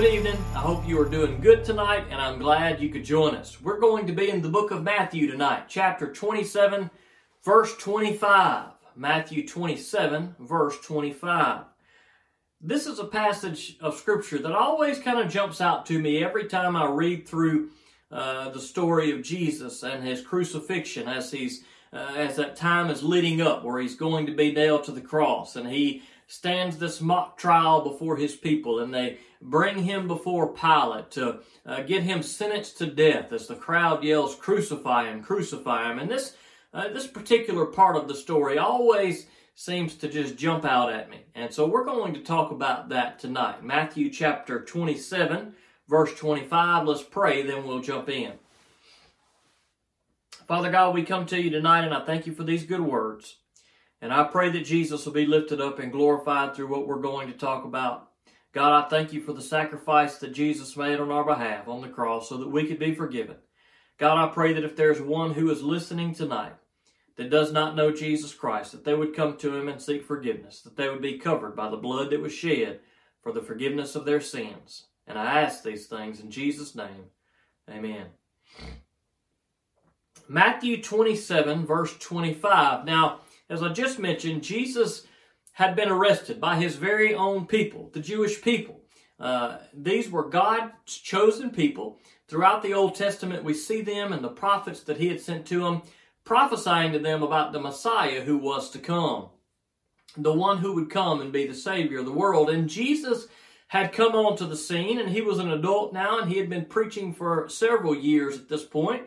good evening. I hope you are doing good tonight, and I'm glad you could join us. We're going to be in the book of Matthew tonight, chapter 27, verse 25. Matthew 27, verse 25. This is a passage of scripture that always kind of jumps out to me every time I read through uh, the story of Jesus and his crucifixion as he's uh, as that time is leading up where he's going to be nailed to the cross and he stands this mock trial before his people and they bring him before Pilate to uh, get him sentenced to death as the crowd yells, Crucify him, crucify him. And this, uh, this particular part of the story always seems to just jump out at me. And so we're going to talk about that tonight. Matthew chapter 27, verse 25. Let's pray, then we'll jump in. Father God, we come to you tonight and I thank you for these good words. And I pray that Jesus will be lifted up and glorified through what we're going to talk about. God, I thank you for the sacrifice that Jesus made on our behalf on the cross so that we could be forgiven. God, I pray that if there's one who is listening tonight that does not know Jesus Christ, that they would come to him and seek forgiveness, that they would be covered by the blood that was shed for the forgiveness of their sins. And I ask these things in Jesus' name. Amen. Matthew 27, verse 25. Now, as I just mentioned, Jesus had been arrested by his very own people, the Jewish people. Uh, these were God's chosen people. Throughout the Old Testament, we see them and the prophets that he had sent to them, prophesying to them about the Messiah who was to come, the one who would come and be the Savior of the world. And Jesus had come onto the scene, and he was an adult now, and he had been preaching for several years at this point,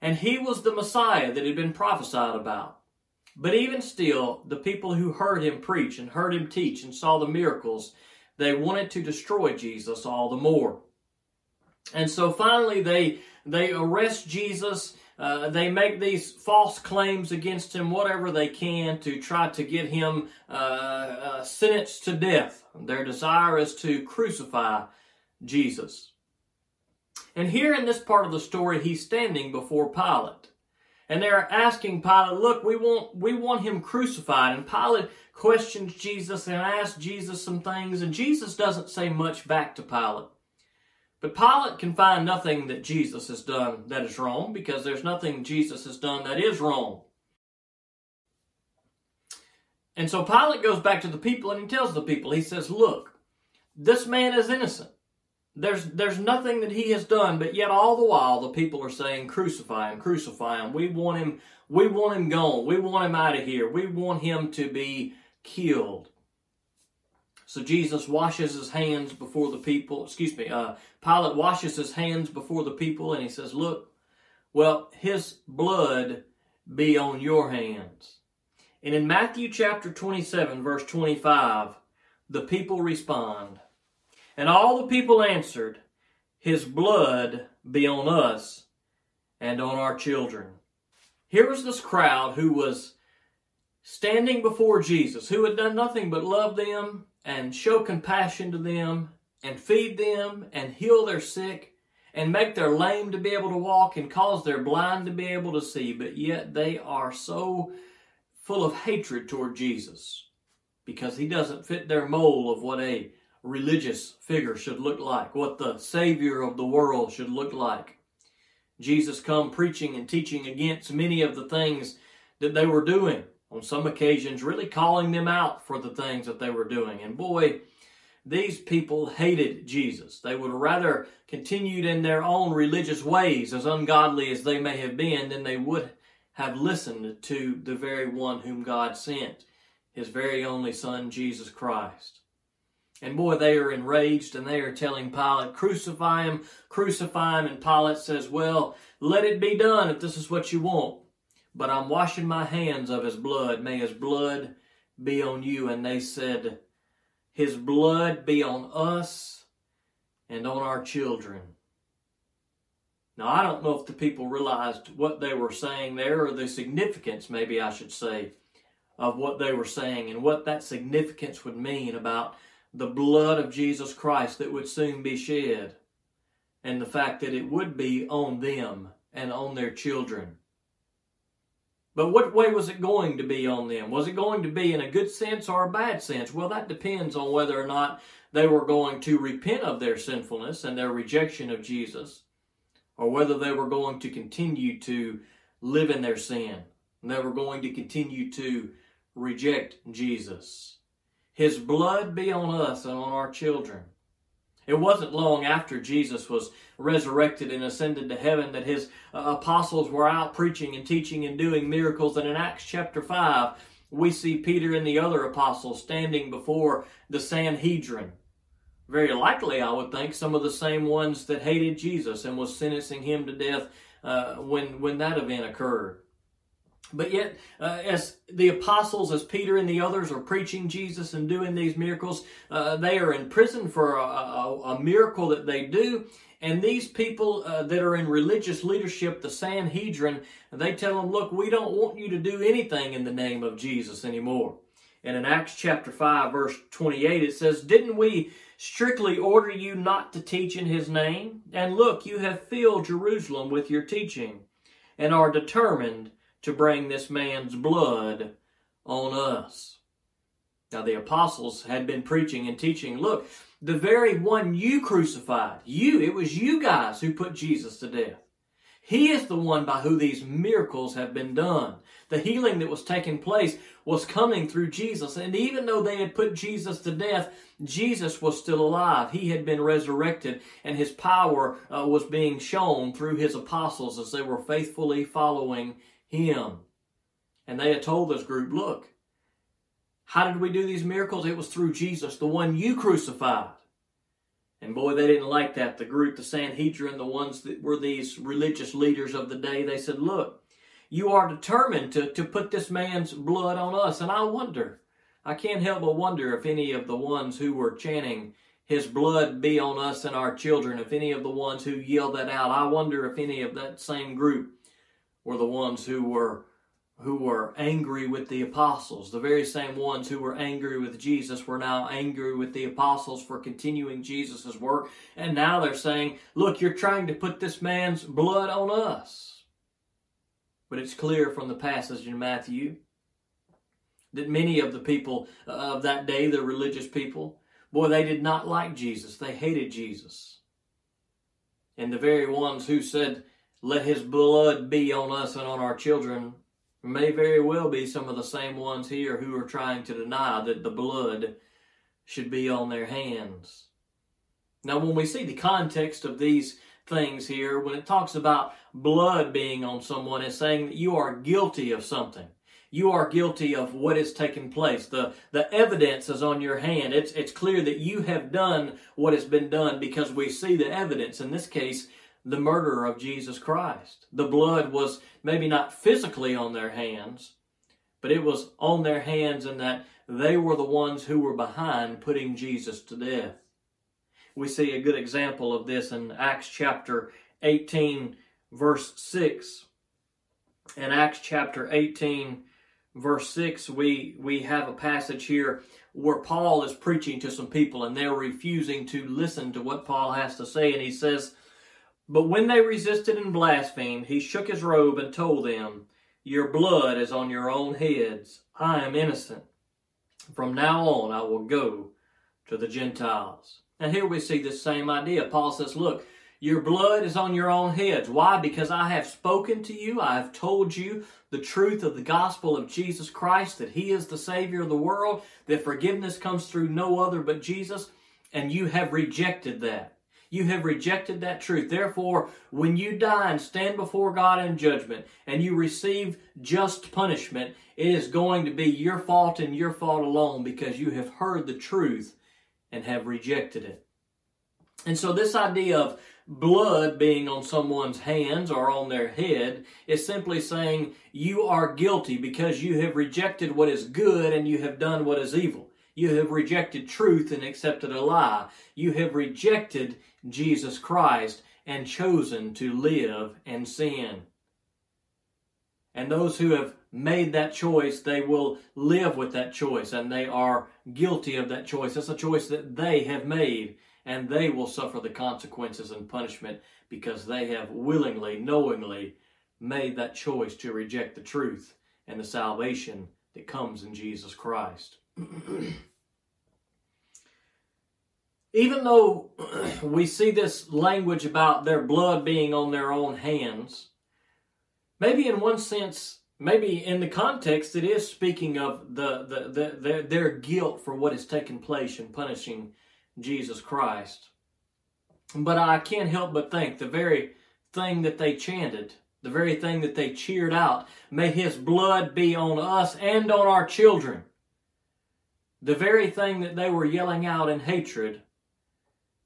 and he was the Messiah that had been prophesied about. But even still, the people who heard him preach and heard him teach and saw the miracles, they wanted to destroy Jesus all the more. And so finally they they arrest Jesus. Uh, they make these false claims against him, whatever they can, to try to get him uh, uh, sentenced to death. Their desire is to crucify Jesus. And here in this part of the story, he's standing before Pilate and they're asking Pilate, "Look, we want we want him crucified." And Pilate questions Jesus and asks Jesus some things, and Jesus doesn't say much back to Pilate. But Pilate can find nothing that Jesus has done that is wrong because there's nothing Jesus has done that is wrong. And so Pilate goes back to the people and he tells the people, he says, Look, this man is innocent. There's, there's nothing that he has done, but yet all the while the people are saying, crucify him, crucify him. We want him, we want him gone. We want him out of here. We want him to be killed. So Jesus washes his hands before the people. Excuse me. Uh, Pilate washes his hands before the people and he says, Look, well, his blood be on your hands. And in Matthew chapter 27, verse 25, the people respond, and all the people answered, His blood be on us and on our children. Here was this crowd who was standing before Jesus, who had done nothing but love them and show compassion to them and feed them and heal their sick and make their lame to be able to walk and cause their blind to be able to see, but yet they are so full of hatred toward Jesus because he doesn't fit their mold of what a religious figure should look like, what the Savior of the world should look like. Jesus come preaching and teaching against many of the things that they were doing. On some occasions, really calling them out for the things that they were doing. And boy, these people hated Jesus. They would rather continued in their own religious ways, as ungodly as they may have been, than they would have listened to the very one whom God sent, his very only Son, Jesus Christ. And boy, they are enraged and they are telling Pilate, crucify him, crucify him. And Pilate says, well, let it be done if this is what you want. But I'm washing my hands of his blood. May his blood be on you. And they said, his blood be on us and on our children. Now, I don't know if the people realized what they were saying there or the significance, maybe I should say, of what they were saying and what that significance would mean about the blood of Jesus Christ that would soon be shed, and the fact that it would be on them and on their children. But what way was it going to be on them? Was it going to be in a good sense or a bad sense? Well, that depends on whether or not they were going to repent of their sinfulness and their rejection of Jesus, or whether they were going to continue to live in their sin. And they were going to continue to reject Jesus. His blood be on us and on our children. It wasn't long after Jesus was resurrected and ascended to heaven that his uh, apostles were out preaching and teaching and doing miracles. And in Acts chapter 5, we see Peter and the other apostles standing before the Sanhedrin. Very likely, I would think, some of the same ones that hated Jesus and was sentencing him to death uh, when, when that event occurred. But yet, uh, as the apostles, as Peter and the others are preaching Jesus and doing these miracles, uh, they are in prison for a, a, a, miracle that they do. And these people uh, that are in religious leadership, the Sanhedrin, they tell them, look, we don't want you to do anything in the name of Jesus anymore. And in Acts chapter 5, verse 28, it says, Didn't we strictly order you not to teach in his name? And look, you have filled Jerusalem with your teaching and are determined to bring this man's blood on us. Now, the apostles had been preaching and teaching look, the very one you crucified, you, it was you guys who put Jesus to death. He is the one by who these miracles have been done. The healing that was taking place was coming through Jesus. And even though they had put Jesus to death, Jesus was still alive. He had been resurrected, and his power uh, was being shown through his apostles as they were faithfully following him. And they had told this group, look, how did we do these miracles? It was through Jesus, the one you crucified. And boy, they didn't like that. The group, the Sanhedrin, the ones that were these religious leaders of the day, they said, look, you are determined to, to put this man's blood on us. And I wonder, I can't help but wonder if any of the ones who were chanting, his blood be on us and our children, if any of the ones who yelled that out, I wonder if any of that same group were the ones who were who were angry with the apostles. The very same ones who were angry with Jesus were now angry with the apostles for continuing Jesus' work. And now they're saying, look, you're trying to put this man's blood on us. But it's clear from the passage in Matthew that many of the people uh, of that day, the religious people, boy, they did not like Jesus. They hated Jesus. And the very ones who said, let his blood be on us and on our children may very well be some of the same ones here who are trying to deny that the blood should be on their hands. Now, when we see the context of these things here, when it talks about blood being on someone, it's saying that you are guilty of something. You are guilty of what has taken place. The, the evidence is on your hand. It's, it's clear that you have done what has been done because we see the evidence. In this case, the murderer of Jesus Christ. The blood was maybe not physically on their hands, but it was on their hands in that they were the ones who were behind putting Jesus to death. We see a good example of this in Acts chapter 18, verse 6. In Acts chapter 18, verse 6, we, we have a passage here where Paul is preaching to some people and they're refusing to listen to what Paul has to say. And he says, but when they resisted and blasphemed, he shook his robe and told them, Your blood is on your own heads. I am innocent. From now on, I will go to the Gentiles. And here we see the same idea. Paul says, Look, your blood is on your own heads. Why? Because I have spoken to you. I have told you the truth of the gospel of Jesus Christ, that He is the Savior of the world, that forgiveness comes through no other but Jesus, and you have rejected that. You have rejected that truth. Therefore, when you die and stand before God in judgment and you receive just punishment, it is going to be your fault and your fault alone because you have heard the truth and have rejected it. And so, this idea of blood being on someone's hands or on their head is simply saying you are guilty because you have rejected what is good and you have done what is evil. You have rejected truth and accepted a lie. You have rejected Jesus Christ and chosen to live and sin. And those who have made that choice, they will live with that choice and they are guilty of that choice. It's a choice that they have made and they will suffer the consequences and punishment because they have willingly, knowingly made that choice to reject the truth and the salvation that comes in Jesus Christ. Even though we see this language about their blood being on their own hands, maybe in one sense, maybe in the context, it is speaking of the, the, the, their, their guilt for what has taken place in punishing Jesus Christ. But I can't help but think the very thing that they chanted, the very thing that they cheered out, may his blood be on us and on our children. The very thing that they were yelling out in hatred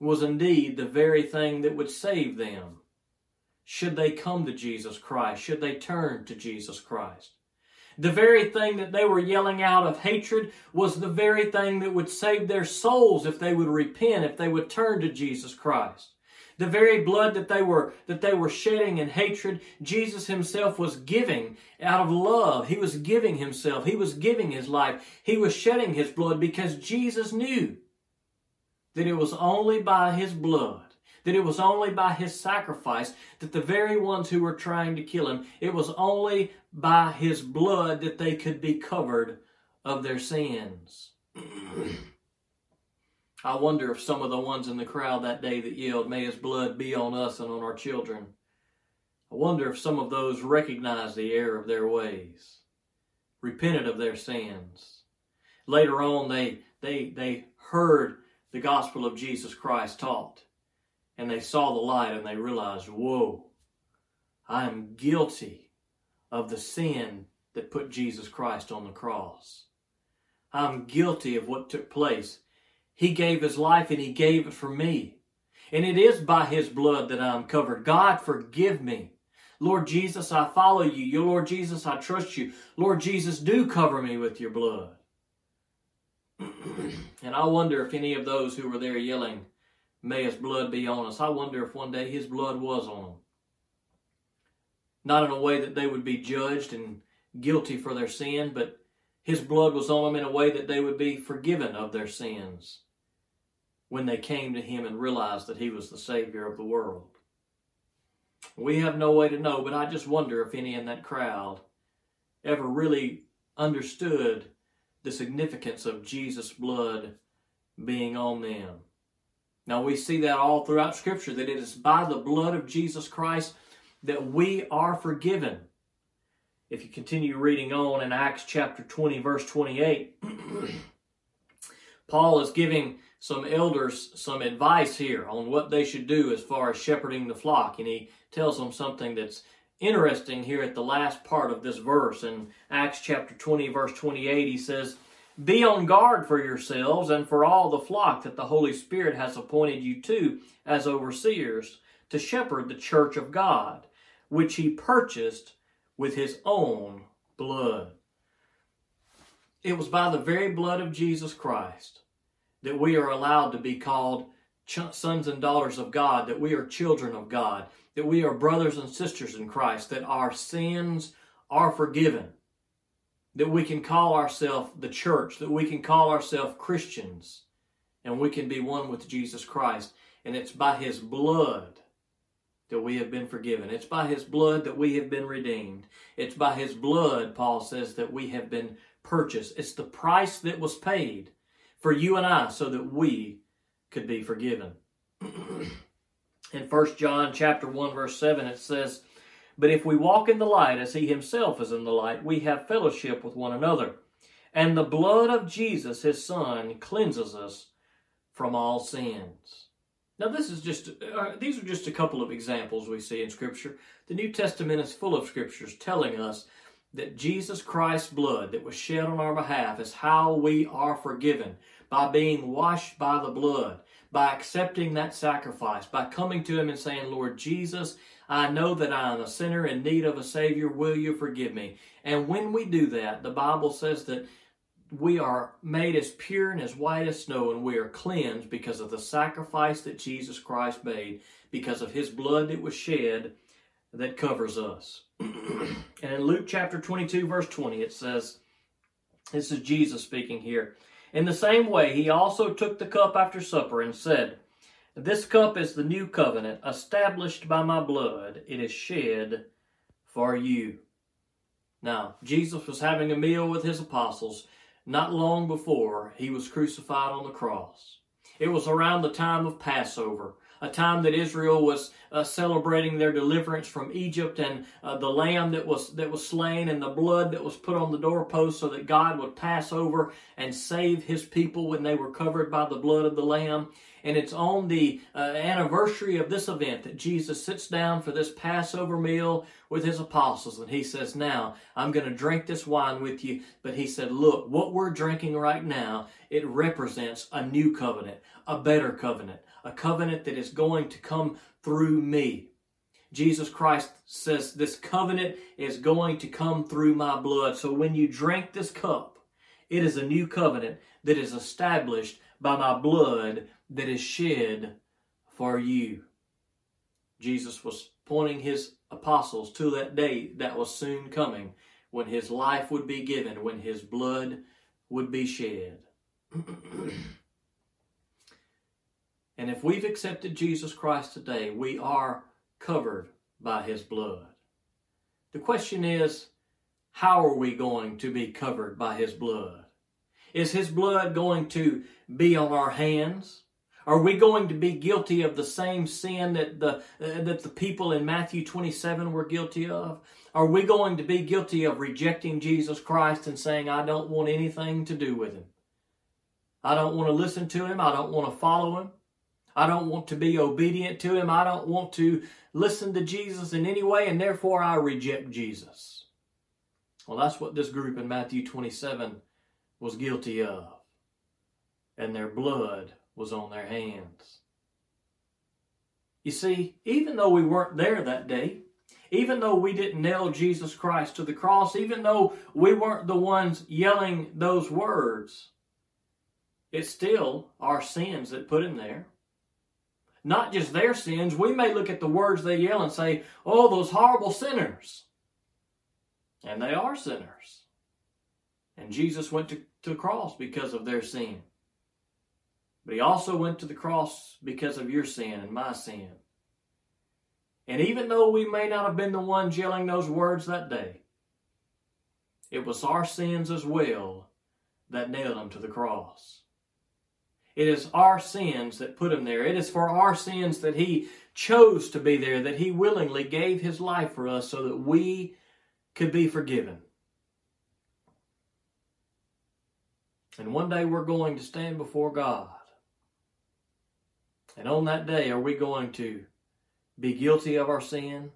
was indeed the very thing that would save them. Should they come to Jesus Christ? Should they turn to Jesus Christ? The very thing that they were yelling out of hatred was the very thing that would save their souls if they would repent, if they would turn to Jesus Christ. The very blood that they were that they were shedding in hatred, Jesus himself was giving out of love. He was giving himself. He was giving his life. He was shedding his blood because Jesus knew that it was only by his blood that it was only by his sacrifice that the very ones who were trying to kill him, it was only by his blood that they could be covered of their sins. I wonder if some of the ones in the crowd that day that yelled, May his blood be on us and on our children. I wonder if some of those recognized the error of their ways, repented of their sins. Later on, they, they, they heard the gospel of Jesus Christ taught and they saw the light and they realized, whoa, I am guilty of the sin that put Jesus Christ on the cross. I'm guilty of what took place. He gave his life and he gave it for me. And it is by his blood that I'm covered. God, forgive me. Lord Jesus, I follow you. You, Lord Jesus, I trust you. Lord Jesus, do cover me with your blood. and I wonder if any of those who were there yelling, May his blood be on us. I wonder if one day his blood was on them. Not in a way that they would be judged and guilty for their sin, but his blood was on them in a way that they would be forgiven of their sins when they came to him and realized that he was the Savior of the world. We have no way to know, but I just wonder if any in that crowd ever really understood the significance of Jesus' blood being on them. Now we see that all throughout Scripture that it is by the blood of Jesus Christ that we are forgiven. If you continue reading on in Acts chapter 20, verse 28, Paul is giving some elders some advice here on what they should do as far as shepherding the flock. And he tells them something that's interesting here at the last part of this verse. In Acts chapter 20, verse 28, he says, be on guard for yourselves and for all the flock that the Holy Spirit has appointed you to as overseers to shepherd the church of God, which he purchased with his own blood. It was by the very blood of Jesus Christ that we are allowed to be called sons and daughters of God, that we are children of God, that we are brothers and sisters in Christ, that our sins are forgiven that we can call ourselves the church, that we can call ourselves Christians, and we can be one with Jesus Christ. And it's by His blood that we have been forgiven. It's by His blood that we have been redeemed. It's by His blood, Paul says, that we have been purchased. It's the price that was paid for you and I so that we could be forgiven. In 1 John chapter 1 verse 7 it says, but if we walk in the light as he himself is in the light, we have fellowship with one another. And the blood of Jesus, his son, cleanses us from all sins. Now, this is just, uh, these are just a couple of examples we see in Scripture. The New Testament is full of scriptures telling us that Jesus Christ's blood that was shed on our behalf is how we are forgiven by being washed by the blood, by accepting that sacrifice, by coming to Him and saying, Lord Jesus, I know that I am a sinner in need of a Savior. Will you forgive me? And when we do that, the Bible says that we are made as pure and as white as snow, and we are cleansed because of the sacrifice that Jesus Christ made, because of His blood that was shed that covers us. and in Luke chapter 22, verse 20, it says, This is Jesus speaking here. In the same way, He also took the cup after supper and said, this cup is the new covenant established by my blood. It is shed for you. Now, Jesus was having a meal with his apostles not long before he was crucified on the cross. It was around the time of Passover, a time that Israel was uh, celebrating their deliverance from Egypt and uh, the lamb that was that was slain and the blood that was put on the doorpost so that God would pass over and save his people when they were covered by the blood of the lamb. And it's on the uh, anniversary of this event that Jesus sits down for this Passover meal with his apostles. And he says, Now, I'm going to drink this wine with you. But he said, Look, what we're drinking right now, it represents a new covenant, a better covenant, a covenant that is going to come through me. Jesus Christ says this covenant is going to come through my blood. So when you drink this cup, it is a new covenant that is established by my blood that is shed for you. Jesus was pointing his apostles to that day that was soon coming when his life would be given, when his blood would be shed. and if we've accepted Jesus Christ today, we are covered by his blood. The question is, how are we going to be covered by his blood? Is his blood going to be on our hands? Are we going to be guilty of the same sin that the uh, that the people in Matthew 27 were guilty of? Are we going to be guilty of rejecting Jesus Christ and saying I don't want anything to do with him? I don't want to listen to him, I don't want to follow him. I don't want to be obedient to him. I don't want to listen to Jesus in any way and therefore I reject Jesus. Well, that's what this group in Matthew 27 was guilty of. And their blood was on their hands. You see, even though we weren't there that day, even though we didn't nail Jesus Christ to the cross, even though we weren't the ones yelling those words, it's still our sins that put him there. Not just their sins. We may look at the words they yell and say, oh, those horrible sinners. And they are sinners. And Jesus went to, to the cross because of their sin. But he also went to the cross because of your sin and my sin. And even though we may not have been the ones yelling those words that day, it was our sins as well that nailed him to the cross. It is our sins that put him there. It is for our sins that he chose to be there, that he willingly gave his life for us so that we could be forgiven. And one day we're going to stand before God. And on that day, are we going to be guilty of our sin?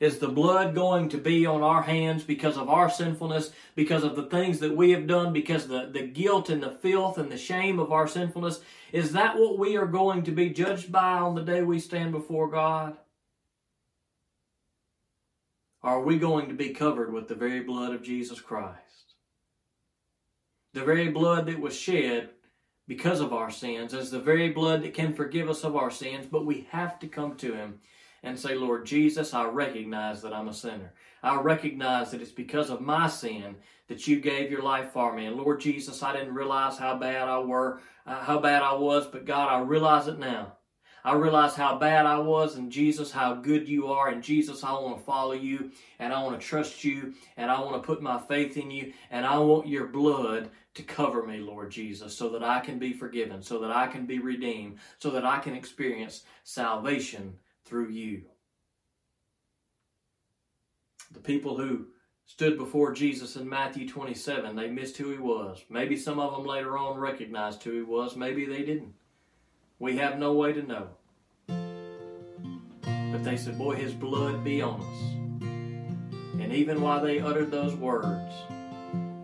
Is the blood going to be on our hands because of our sinfulness, because of the things that we have done, because the, the guilt and the filth and the shame of our sinfulness? Is that what we are going to be judged by on the day we stand before God? Are we going to be covered with the very blood of Jesus Christ? The very blood that was shed because of our sins, as the very blood that can forgive us of our sins, but we have to come to Him and say, Lord Jesus, I recognize that I'm a sinner. I recognize that it's because of my sin that you gave your life for me. And Lord Jesus, I didn't realize how bad I were, uh, how bad I was, but God, I realize it now. I realize how bad I was, and Jesus, how good you are. And Jesus, I want to follow you, and I want to trust you, and I want to put my faith in you, and I want your blood to cover me, Lord Jesus, so that I can be forgiven, so that I can be redeemed, so that I can experience salvation through you. The people who stood before Jesus in Matthew 27, they missed who he was. Maybe some of them later on recognized who he was, maybe they didn't. We have no way to know. But they said, Boy, his blood be on us. And even while they uttered those words,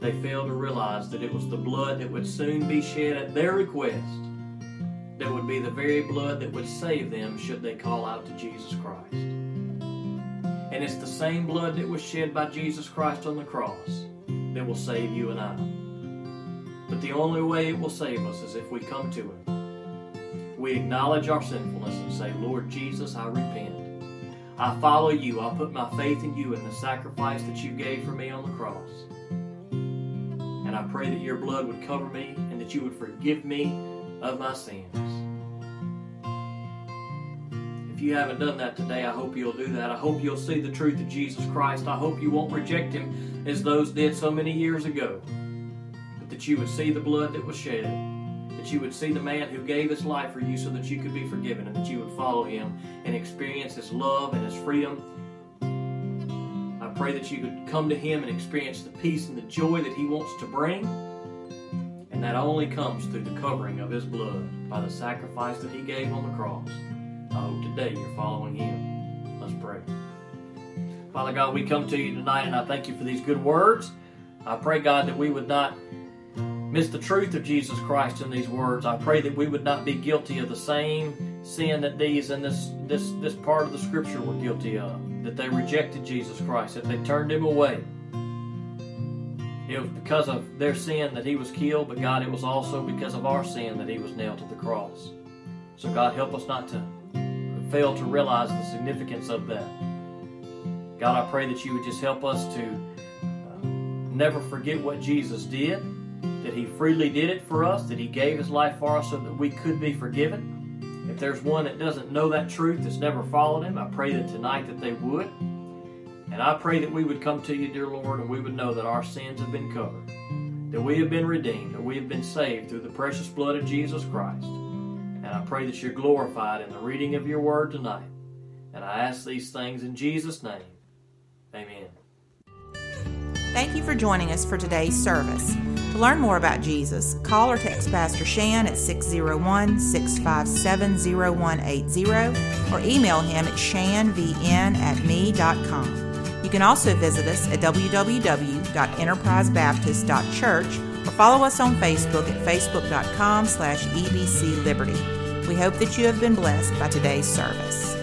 they failed to realize that it was the blood that would soon be shed at their request would be the very blood that would save them should they call out to Jesus Christ. And it's the same blood that was shed by Jesus Christ on the cross that will save you and I. But the only way it will save us is if we come to Him we acknowledge our sinfulness and say, Lord Jesus, I repent. I follow you. I put my faith in you and the sacrifice that you gave for me on the cross. And I pray that your blood would cover me and that you would forgive me of my sins. If you haven't done that today, I hope you'll do that. I hope you'll see the truth of Jesus Christ. I hope you won't reject Him as those did so many years ago, but that you would see the blood that was shed, that you would see the man who gave his life for you so that you could be forgiven, and that you would follow Him and experience His love and His freedom. I pray that you could come to Him and experience the peace and the joy that He wants to bring. And that only comes through the covering of His blood by the sacrifice that He gave on the cross. I hope today you're following Him. Let's pray. Father God, we come to you tonight and I thank you for these good words. I pray, God, that we would not miss the truth of Jesus Christ in these words. I pray that we would not be guilty of the same sin that these in this this this part of the scripture were guilty of. That they rejected Jesus Christ, that they turned him away. It was because of their sin that he was killed, but God, it was also because of our sin that he was nailed to the cross. So, God, help us not to fail to realize the significance of that. God, I pray that you would just help us to uh, never forget what Jesus did, that he freely did it for us, that he gave his life for us so that we could be forgiven. If there's one that doesn't know that truth, that's never followed him, I pray that tonight that they would. And I pray that we would come to you, dear Lord, and we would know that our sins have been covered, that we have been redeemed, that we have been saved through the precious blood of Jesus Christ. And I pray that you're glorified in the reading of your word tonight. And I ask these things in Jesus' name. Amen. Thank you for joining us for today's service. To learn more about Jesus, call or text Pastor Shan at 601 657 0180 or email him at shanvn at me.com. You can also visit us at www.enterprisebaptist.church or follow us on Facebook at facebook.com slash ebcliberty. We hope that you have been blessed by today's service.